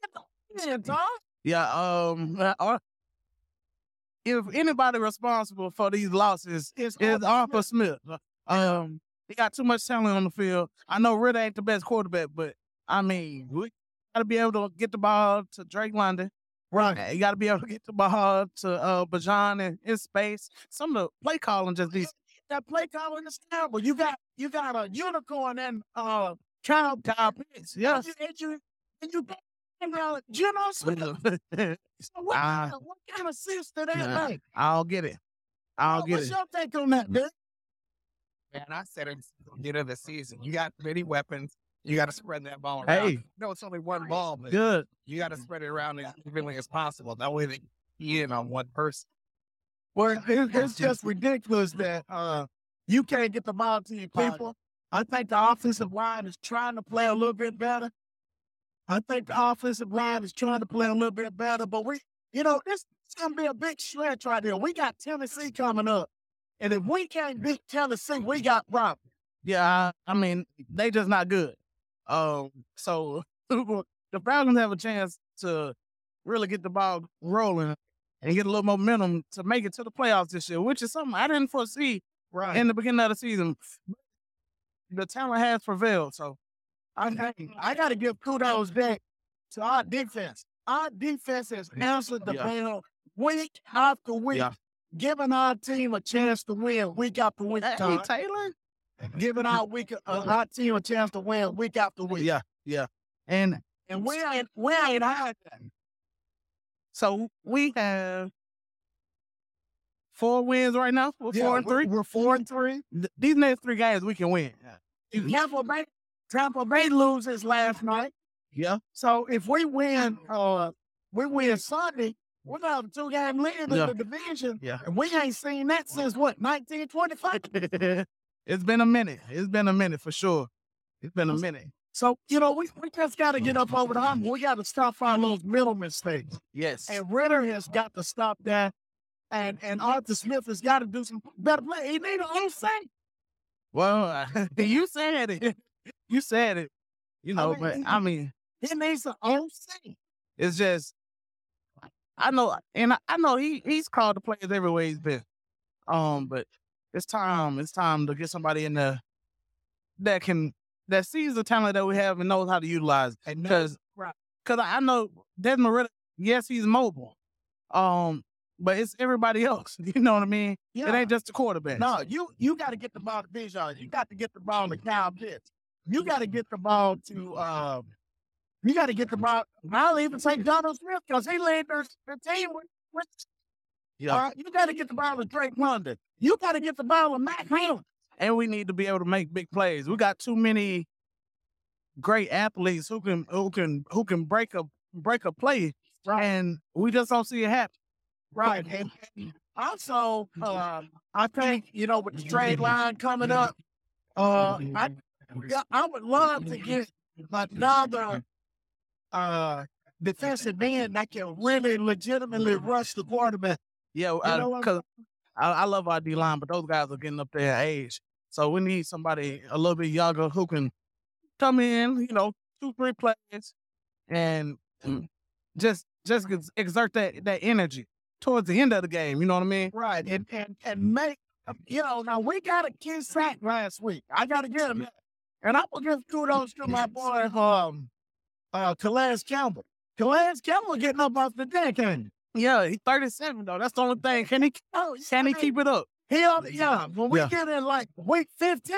get the. Yeah. Um. uh, uh, if anybody responsible for these losses It's is Arthur Arthur Smith. Um, he got too much talent on the field. I know Ridder ain't the best quarterback, but I mean, we got to be able to get the ball to Drake London. Right. Uh, You got to be able to get the ball to uh, Bijan in, in space. Some of the play calling just these That play calling is terrible. You got you got a unicorn and uh Kyle Kyle Pitts. Yes. And you, and you, and you got And, uh, Jonnu Smith. So what, Ah. kind of, what kind of sense do that Nah. make? I'll get it. I'll get What's it. What's your take on that, dude? Man, I said it get of the season. You got many weapons. You got to spread that ball around. Hey. no, it's only one ball, but Good. you got to spread it around as evenly as possible. That way they key in on one person. Well, it, it's just ridiculous that uh, you can't get the ball to your people. I think the offensive line is trying to play a little bit better. I think the offensive line is trying to play a little bit better, but we, you know, this is going to be a big stretch right here. We got Tennessee coming up. And if we can't beat Tennessee, we got problems. Yeah, I, I mean, they just not good. Um, so *laughs* the Falcons have a chance to really get the ball rolling and get a little momentum to make it to the playoffs this year, which is something I didn't foresee Right. in the beginning of the season. The talent has prevailed, so I, I, I got to give kudos back to our defense. Our defense has answered the Yeah. bell week after week, Yeah. giving our team a chance to win week after week. hey, Todd. Taylor. giving our week uh, our team a chance to win week after week. Yeah, yeah, and And we ain't we ain't that. So we have four wins right now. We're Yeah, four and we're- three. We're four and three. Th- These next three games we can win. Tampa Bay, Tampa Bay loses last night. Yeah. So if we win, uh, we win Sunday, we're gonna have a two game lead in Yeah. the division. Yeah. And we ain't seen that since what, 1925? *laughs* it's been a minute. It's been a minute for sure. It's been a minute. So, you know, we, we just got to get up over the hump. We got to stop our little middle mistakes. Yes. And Ridder has got to stop that. And and Arthur Smith has got to do some better play. He need an OC. Well, *laughs* *laughs* you said it. You said it. You know, mean, but he- I mean, He needs an OC. it's just I know, and I, I know he he's called the players everywhere he's been. Um, but it's time. It's time to get somebody in there that can that sees the talent that we have and knows how to utilize. it. Because right. because I know Desmond Ridder. Yes, he's mobile. Um, but it's everybody *laughs* else. You know what I mean? It ain't just the quarterback. No, you you got to get the ball to Bijan. You got to get the ball to Kyle Pitts. You got to get the ball to. Um, you got to get the ball. I'll even say Donald Smith because he led their, their team with. with Yeah. Right, you got to get the ball to Drake London. You got to get the ball to Matt Hamlin. And we need to be able to make big plays. We got too many great athletes who can who can who can break a break a play, Right. and we just don't see it happen. Right. And, also, uh, I think, you know, with the trade line coming up, uh, I, I would love to get another uh, defensive end that can really legitimately rush the quarterback. Yeah, because I, I love our D line, but those guys are getting up there in age, so we need somebody a little bit younger who can come in, you know, two three plays, and mm, just just ex- exert that that energy towards the end of the game. You know what I mean? Right. And, and, and make, you know, now we got a kid sack last week. I got to get him. And I will give kudos to my boy, *laughs* um, uh, Calais Campbell. Calais Campbell getting up off the deck, ain't he? Yeah, he's thirty seven though. That's the only thing. Can he Oh, can he keep it up? He ought to, yeah. When we Yeah. get in like week 15,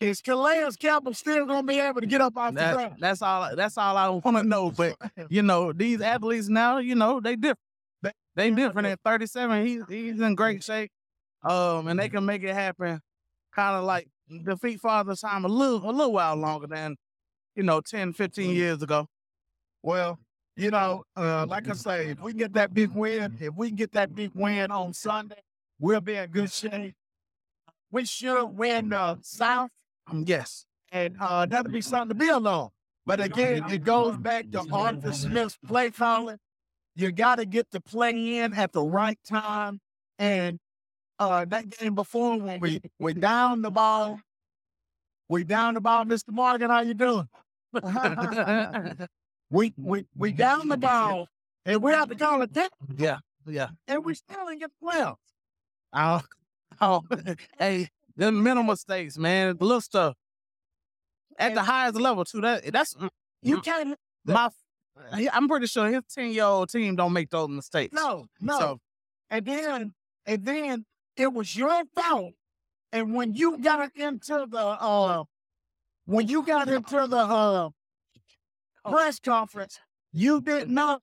is Calais Campbell still going to be able to get up off the ground? that's all. That's all I want to know. But you know, these athletes now, you know, they different. They, they different. At 37, he's he's in great shape. Um, and they can make it happen, kind of like defeat Father Time a little a little while longer than, you know, 10, 15 years ago. Well, you know, uh, like I say, if we get that big win, if we get that big win on Sunday, we'll be in good shape. We should win the South, Um, yes. and uh, that'll be something to build on. But again, it goes back to Arthur Smith's play calling. You got to get the play in at the right time. And uh, that game before, when we we down the ball, we down the ball, Mr. Morgan. How you doing? *laughs* we we we down the ball, and we have to call it that, yeah. Yeah. and we still didn't get the playoffs. Oh, *laughs* oh, hey, the minimal mistakes, man. The little stuff at the highest level too. That that's You Mm. can't. my. I'm pretty sure his ten year old team don't make those mistakes. No, no. So And then, and then it was your fault. And when you got into the, uh, when you got into the, uh, press conference, you didn't know.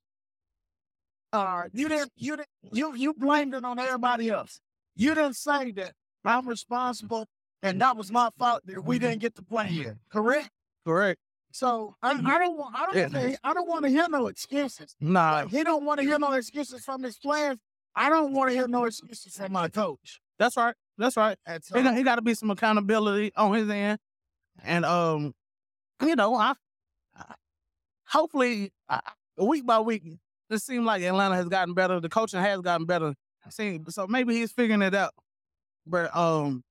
Uh, you didn't. You didn't. You you blamed it on everybody else. You didn't say that I'm responsible and that was my fault that we didn't get to play here. Correct. Correct. So I, I don't want. I don't. Yeah. wanna- I don't want to hear no excuses. Nah, He don't want to hear no excuses from his players. I don't want to hear no excuses from my coach. that's right. That's right. So, He got, he got to be some accountability on his end, and um, you know, I, I hopefully I- week by week, it seems like Atlanta has gotten better. The coaching has gotten better. See, so maybe he's figuring it out. But um,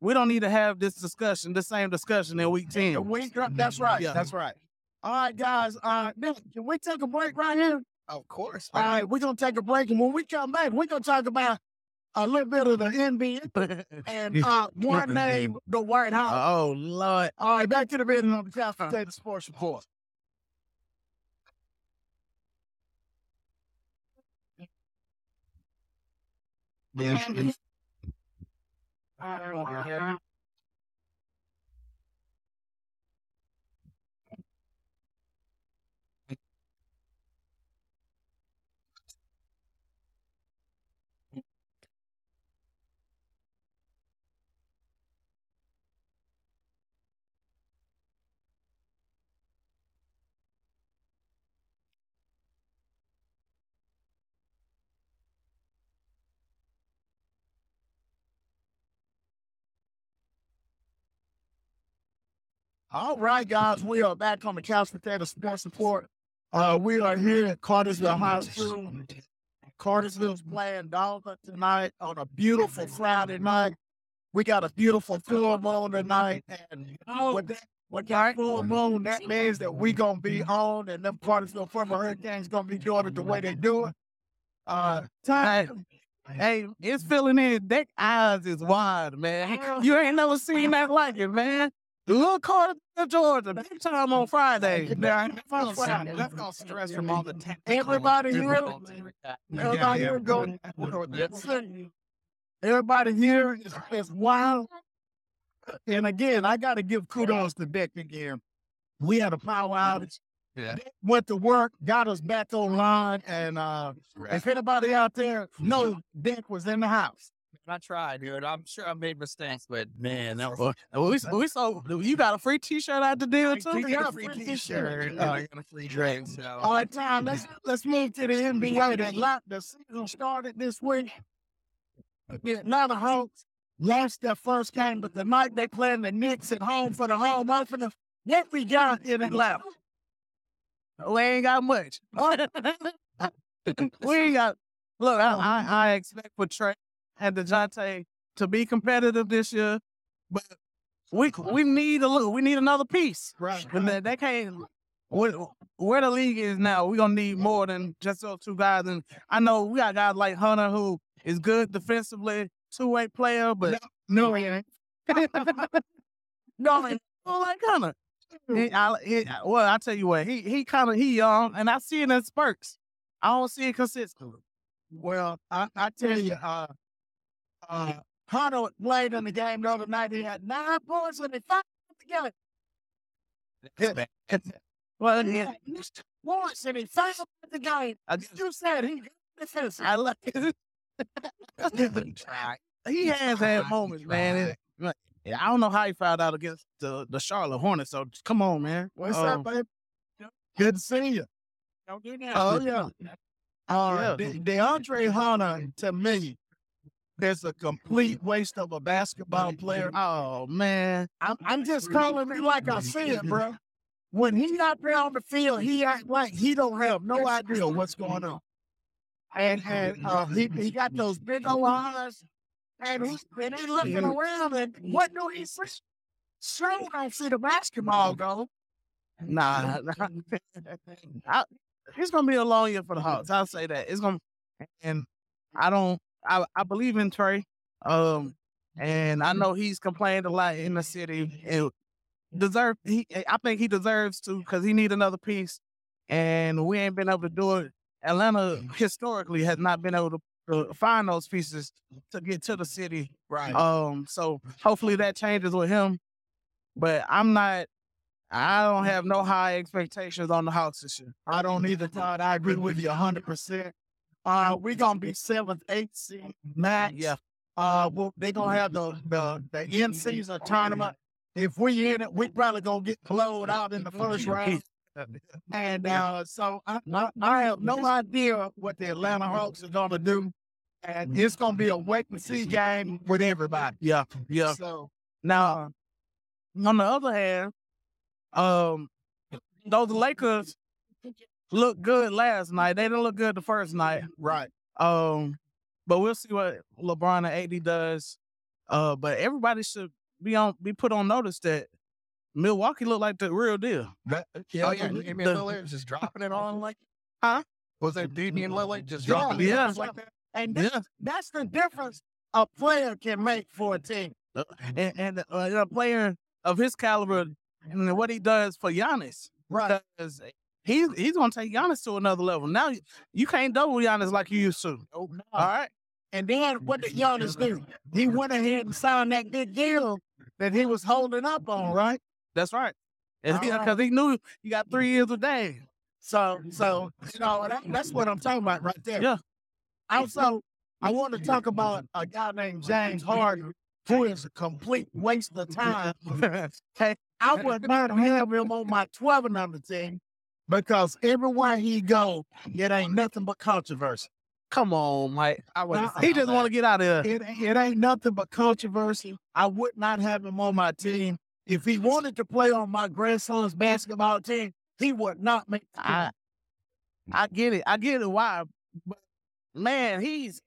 we don't need to have this discussion, the same discussion in week ten. we, that's right. Yeah. That's right. All right, guys. Uh, now, can we take a break right here? Of course. All right, we're gonna take a break, and when we come back, we're gonna talk about a little bit of the NBA *laughs* and uh, one name, the White House. oh Lord. All right, back to the business on the Couch Potato Sports Report. This *laughs* is. All right, guys, we are back on the Couch Potato Sports Report. Uh, we are here at Cartersville High School. Cartersville's playing Dalton tonight on a beautiful Friday night. We got a beautiful full moon tonight, and with that, with that full moon, that means that we gonna be on, and them Cartersville former Hurricanes gonna be doing it the way they do it. Uh, time. Hey, it's filling in. That eyes is wide, man. You ain't never seen that like it, man. Look Carter, Georgia, big time on *laughs* Friday. That's gonna stress from all the Everybody here, everybody here go. Everybody here is, is wild. And again, I got to give kudos to Dick again. We had a power outage. Yeah. Dick went to work, got us back online, and uh, if anybody out there knows Dick was in the house. I tried, dude. I'm sure I made mistakes, but man, that was we, we saw you got a free T-shirt out the deal too. You got a free t-shirt. Oh, I got a free drink. So All right, time. Let's let's move to the NBA. The, *laughs* lot, the season started this week. The Atlanta Hawks lost their first game, but tonight they playing the Knicks at home for the home opener. What we got in Atlanta? Oh, we ain't got much. *laughs* we ain't got. Look, I, I, I expect for Trey and Dejounte to be competitive this year, but we we need a look. We need another piece. Right. And they, they can't. Where, where the league is now, we're gonna need more than just those two guys. And I know we got guys like Hunter who is good defensively, two way player, but No, he ain't. *laughs* no, he- Oh, like Hunter. He, I, he, well, I tell you what, he he kind of he young, and I see it in spurts. I don't see it consistently. well, I, I tell you, uh, uh, Hunter played in the game the other night. He had nine points and they five together. *laughs* Well, he yeah, Points and he five the game. I, You said he defensive. I like it. *laughs* he has had moments, man. It- I don't know how he found out against the, the Charlotte Hornets. So come on, man. What's Um, up, babe? Good to see you. don't do that. Oh yeah. *laughs* Uh, De- DeAndre Hunter to me is a complete waste of a basketball player. Oh man, I'm, I'm just calling it like I see it, bro. When he not there on the field, he act like he don't have no idea what's going on. And and uh, he he got those big old eyes, and he and he looking around, and what do he see? Sure don't see the basketball go. nah. *laughs* I, it's gonna be a long year for the Hawks. I'll say that. It's gonna, and I don't. I I believe in Trey. Um, and I know he's complained a lot in the city. And deserve. He, I think he deserves to because he need another piece, and we ain't been able to do it. Atlanta historically has not been able to find those pieces to get to the city. Right. Um, so hopefully that changes with him. But I'm not. I don't have no high expectations on the Hawks this year. I don't either, Todd. I agree with you 100%. Uh, we're going to be seventh, eighth seed max. Yeah. Uh, well, they're going to have the, the, the in season tournament. If we in it, we probably going to get blowed out in the first round. And uh, so I, I, I have no idea what the Atlanta Hawks are going to do. And it's going to be a wait and see game with everybody. Yeah, yeah. So, Now, on the other hand, um, those Lakers looked good last night. They didn't look good the first night. right. Um, but we'll see what LeBron and AD does. Uh, but everybody should be on be put on notice that Milwaukee look like the real deal. That, Oh yeah, the- Damian the- Lillard just dropping it on like, Huh? Was that Damian Lillard just Yeah, dropping it yeah. on like that? And that, Yeah, that's the difference a player can make for a team. and, and uh, a player of his caliber and what he does for Giannis, Right. He's he's gonna take Giannis to another level. Now you- you can't double Giannis like you used to. Oh, no. All right, And then what did Giannis do? He went ahead and signed that good deal that he was holding up on, right? that's right. Because he knew he got three years with Dave. So, so you know that, that's what I'm talking about right there. Yeah. Also, I want to talk about a guy named James Harden, who is a complete waste of time. *laughs* hey, I would not have him on my 12 and number team because everywhere he go, it ain't nothing but controversy. Come on, Mike. I would. Nah, He just want to get out of here. It, it ain't nothing but controversy. I would not have him on my team. If he wanted to play on my grandson's basketball team, he would not make the team. I, I get it. I get it. Why? But man, he's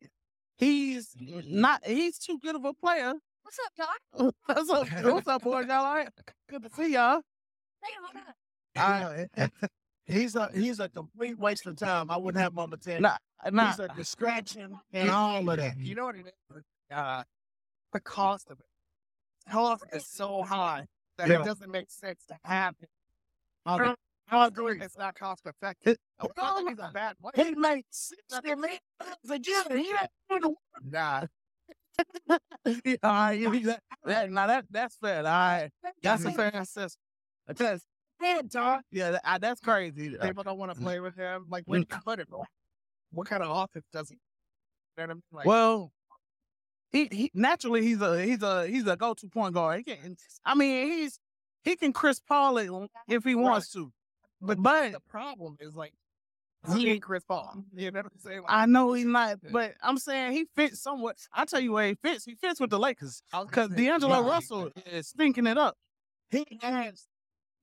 he's not. He's too good of a player. What's up, Doc? *laughs* What's up? What's up, boys? Y'all all right? Good to see y'all. Hey, hold on. I- *laughs* he's a he's a complete waste of time. I wouldn't have him on the team. Nah, nah. He's a distraction and all of that. You know what it is? Uh, the cost of it. Cost is so high that Yeah. it doesn't make sense to have it. I, I agree. It's not cost effective. It- he's a bad player. He made sixty million a year. He doing the Nah, all right, you- that, that- now that that's fair. All right, that's a fair assessment. Because head, Todd. yeah, that, I- that's crazy. People don't want to play with him. Like, when mm. you it, what kind of offense does he? You know what I mean? Like, well, he, he naturally he's a he's a he's a go to point guard. He can, I mean, he's he can Chris Paul it if he wants to. but, but- the problem is like he ain't Chris Paul. You know what I'm saying? Like, I know he's not, but I'm saying he fits somewhat. I tell you where he fits. He fits with the Lakers because gonna D'Angelo yeah, Russell is stinking it up. He adds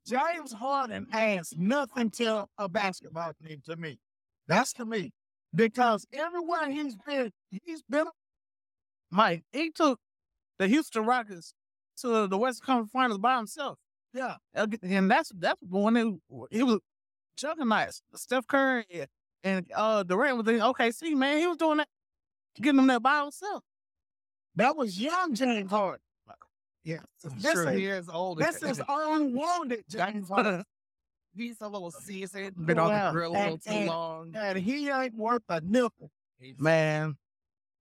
James Harden adds nothing to a basketball team to me. That's to me. Because everywhere he's been, he's been Mike, he took the Houston Rockets to the Western Conference Finals by himself. yeah. And that's that's when it, he was juggernauts. Steph Curry and uh Durant was in OKC, man. He was doing that, getting them there by himself. That was young James Harden. Yeah, This sure is- he is old. This is unwanted *laughs* James *laughs* he's a little seasoned, been on the grill a little too and- long. And he ain't worth a nickel. Man,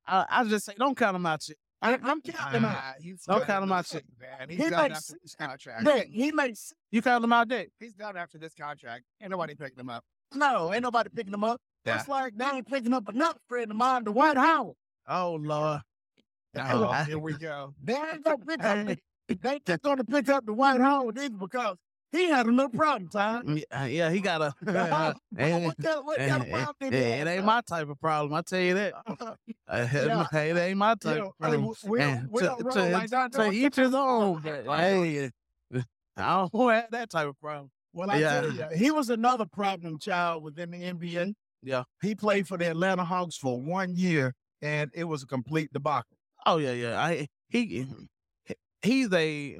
I, I just say don't count him out yet. I, I'm counting him out. Don't count him out yet. Man, he's He done makes- after this contract. Look, he makes You count him out there. He's done after this contract. Ain't nobody picked him up. no, ain't nobody picking him up. Yeah. It's like they ain't picking up another friend of mine, Dwight Howard. Oh Lord. Oh, here we go. *laughs* They ain't gonna pick up. They just gonna pick up the Dwight Howard either because he had a little problem, Tom. Yeah, yeah, he got a. *laughs* *laughs* what, what, kind- what kind of it, problem it ain't my type of problem. I tell you that. Uh, Yeah. it ain't my type You of know, problem. we, we, we to, don't to- like that. to each his own. But hey, I don't have that type of problem. Well, I Yeah. tell you, he was another problem child within the NBA. Yeah. He played for the Atlanta Hawks for one year, and it was a complete debacle. Oh yeah, yeah. I he he's a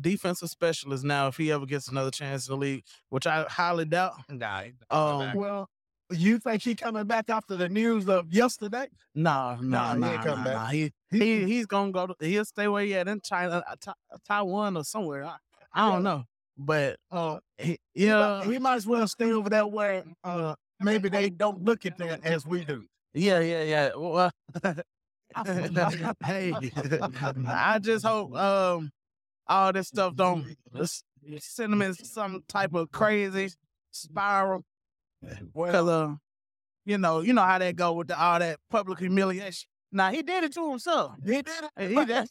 defensive specialist now. If he ever gets another chance in the league, which I highly doubt. *laughs* Nah, he's not Um. Well, you think he coming back after the news of yesterday? Nah, Nah, nah, he nah, ain't nah, back. nah. He, he he's gonna go. To, he'll stay where he at in China, uh, Ta- Taiwan, or somewhere. I, I don't know, but Uh, he, he, yeah, might, he might as well stay over that way. uh, maybe they don't look at that as we do. yeah, yeah, yeah. Well, *laughs* *laughs* hey, I just hope um all this stuff don't. send him in some type of crazy spiral. Well, uh, you know, you know how that go with the, all that public humiliation. Now he did it to himself. He did it. He did.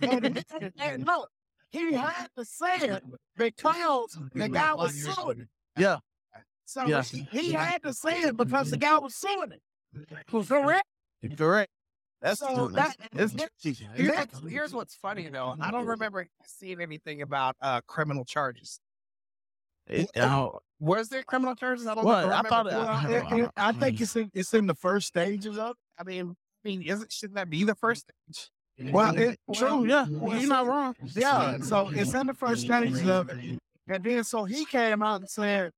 *laughs* *laughs* and, and look, he had to say it because the guy was suing him. Yeah. So Yeah. he had to say it because the guy was suing him. Correct? Correct. That's So that, it's Here's what's, here's what's funny though. I don't remember seeing anything about uh criminal charges. it, oh, Was there criminal charges? I don't What? know. I thought it- well, it- it- I think it's in, it's in the first stages of I mean, I mean, isn't shouldn't that be the first stage? Well, it, true. Yeah, you're not wrong. Yeah, so it's in the first stages of it. And then so he came out and said,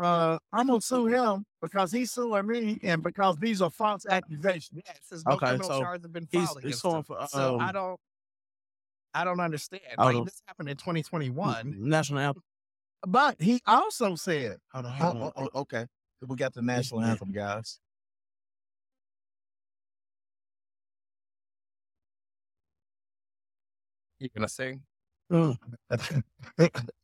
uh, I'm gonna sue *laughs* him because he's suing me and because these are false accusations. Yeah, it no Okay, criminal so charges have been he's- filed he's against suing him. for, so um, I don't, I don't understand. I Like don't- this happened in 2021. National anthem. But he also said, Hold on, oh, hold on. oh, oh, okay, we got the national anthem, guys. You gonna sing? Mm. *laughs*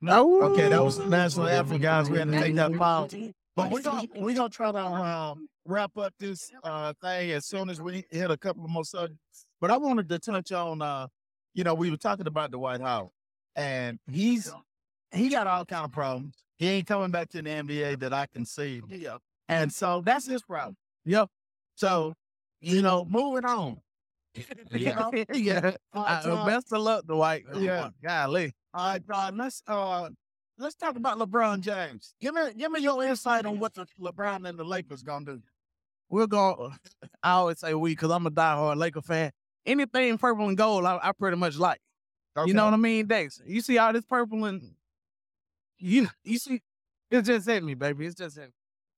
No. Okay, that was the national anthem, guys. We had to take that pause. But we're gonna we're gonna try to um, wrap up this uh, thing as soon as we hit a couple of more subjects. But I wanted to touch on uh, you know, we were talking about Dwight Howard, and he's he got all kind of problems. He ain't coming back to the NBA that I can see. Yeah. And so that's his problem. Yep. So, you know, moving on. *laughs* You know? *laughs* yeah. Uh, Uh, best of luck, Dwight. Yeah. Golly. All right, Don, let's uh let's talk about LeBron James. Give me give me your insight on what the LeBron and the Lakers gonna do. We're gonna *laughs* I always say we because I'm a diehard Laker fan. Anything purple and gold, I, I pretty much like. You know what I mean, Dex? You see all this purple and you you see, it's just hit me, baby. It's just hit me.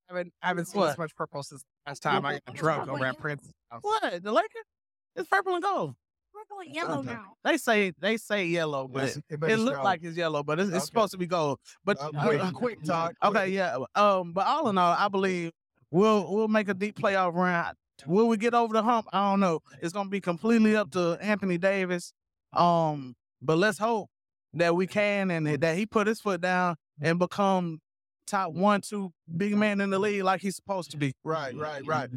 I haven't, I haven't seen What? this much purple since last time I got drunk over at Prince's house. What the Lakers? It's purple and gold. Purple and yellow Okay. now. They say they say yellow, but Yes, it, but it's looks like it's yellow, but it's, it's Okay. supposed to be gold. But Uh, uh, quick, quick talk. Okay, yeah. Um, but all in all, I believe we'll we'll make a deep playoff run. Will we get over the hump? I don't know. It's gonna be completely up to Anthony Davis. Um, but let's hope that we can and that he put his foot down and become top one, two big man in the league like he's supposed to be. Right, right, right.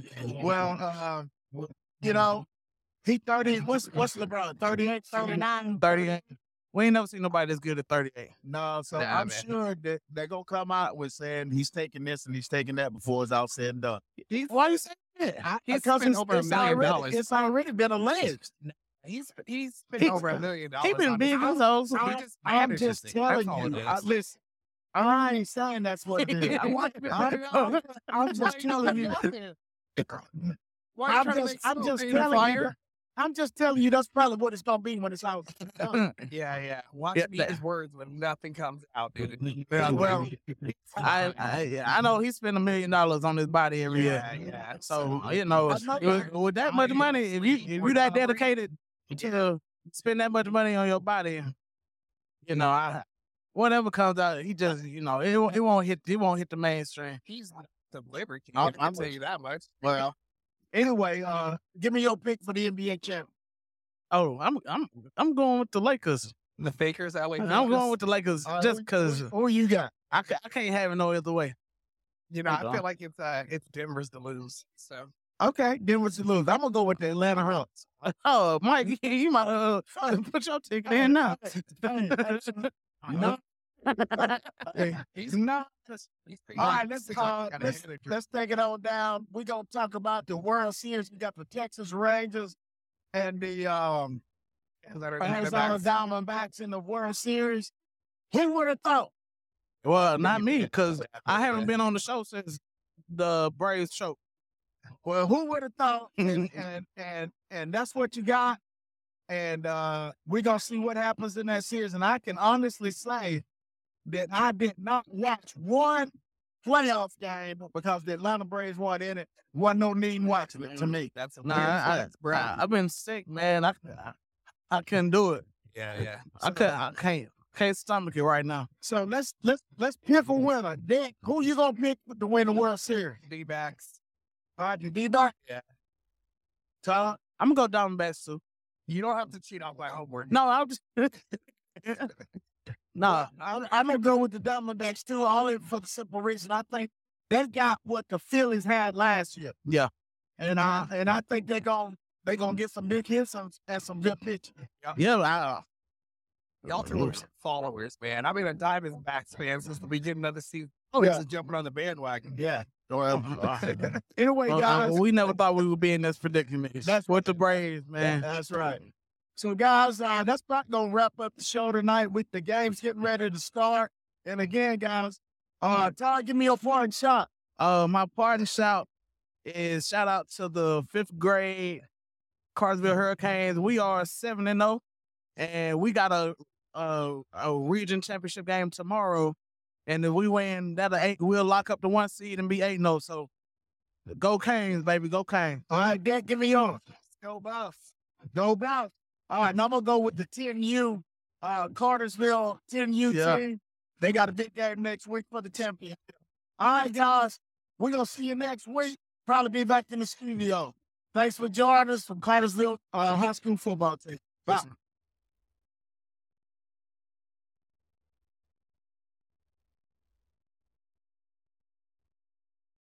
Well, uh, you know, he 30 what's what's LeBron? 38, 39? 38. We ain't never seen nobody that's good at 38. No, so Nah, I'm man. sure that they're gonna come out with saying he's taking this and he's taking that before it's all said and done. He's, Why you saying that? He's Because spent it's, over a million already, dollars. it's already been alleged. He's he's spent He- over a *laughs* million dollars. He's been big as those. He I- just I'm just telling you. I, is. listen, I ain't saying that's what it is. *laughs* I *laughs* want to be- I, I'm just telling you. *laughs* Why are you I'm just, I'm just telling you. I'm just telling you that's probably what it's gonna be when it's out. Yeah, yeah. Watch Yeah, me that- his words when nothing comes out, dude. Yeah, well, I, I yeah, I know he spent a million dollars on his body every year. Yeah, yeah. So you know, know with, with that much money, if you if you that dedicated to spend that much money on your body, you know, I whatever comes out, he just you know it won't- it won't hit it won't hit the mainstream. he's not the Liberty King. I'm- I can I'm tell with you that much. well. Anyway, uh, give me your pick for the NBA champ. Oh, I'm I'm I'm going with the Lakers. The Fakers, LA. I'm going with the Lakers Uh, just who- because who, you got? I, ca- I can't have it no other way. You know, I feel like it's uh it's Denver's to lose. So Okay, then to lose? I'm gonna go with the Atlanta Hawks. *laughs* Oh, Mike, *laughs* you might uh, put your ticket in now. *laughs* No. *laughs* He's no. he's All right, let's uh, let's, let's take it on down. We're gonna talk about the World Series. We got the Texas Rangers and the um Arizona Arizona Diamondbacks. Diamondbacks in the World Series. Who would have thought? Well, not me, because I haven't been on the show since the Braves show. Well, who would have thought? *laughs* And, and and and that's what you got. And uh we're gonna see what happens in that series. And I can honestly say that I did not watch one playoff game because the Atlanta Braves weren't in it. Wasn't no need watching it to me. That's a Nah, I, flex, I, bro. I, have been sick, man. I, I, I couldn't do it. yeah, yeah. I could, I can't, can't stomach it right now. So let's let's let's pick a winner. Dick, who you gonna pick to win the World Series? D backs. All right, you D-Dot? Yeah. Todd? I'm gonna go down Diamondbacks too. You don't have to cheat off my homework. No, I'll just. *laughs* nah, I, I'm gonna go with the Diamondbacks too, only for the simple reason I think they got what the Phillies had last year. Yeah. and I and I think they're gonna they gonna get some big hits and, and some good pitching. yeah, I, uh, Y'all two are followers, man. I've been a Diamondbacks fan since the beginning of the season. Oh, This yeah. is jumping on the bandwagon. Yeah. *laughs* well, Anyway, uh, uh, guys, we never thought we would be in this predicament. That's- with the Braves, man. that's right. So, guys, uh, that's about gonna wrap up the show tonight with the games getting ready to start. And again, guys, uh, Todd, give me your parting shot. Uh, my parting shout is shout out to the fifth grade Cartersville Hurricanes. We are seven and zero, and we got a a, a region championship game tomorrow. And if we win, that'll eight, we'll lock up the one seed and be eight and zero. So, go Canes, baby, go Canes. All right, Dick, give me yours. Go Buffs. Go Bounce. All right, now I'm gonna go with the 10U, uh, Cartersville 10U Yeah. team. They got a big game next week for the championship. All right, guys, we're gonna see you next week. Probably be back in the studio. Thanks for joining us from Cartersville uh, High School football team. Bye.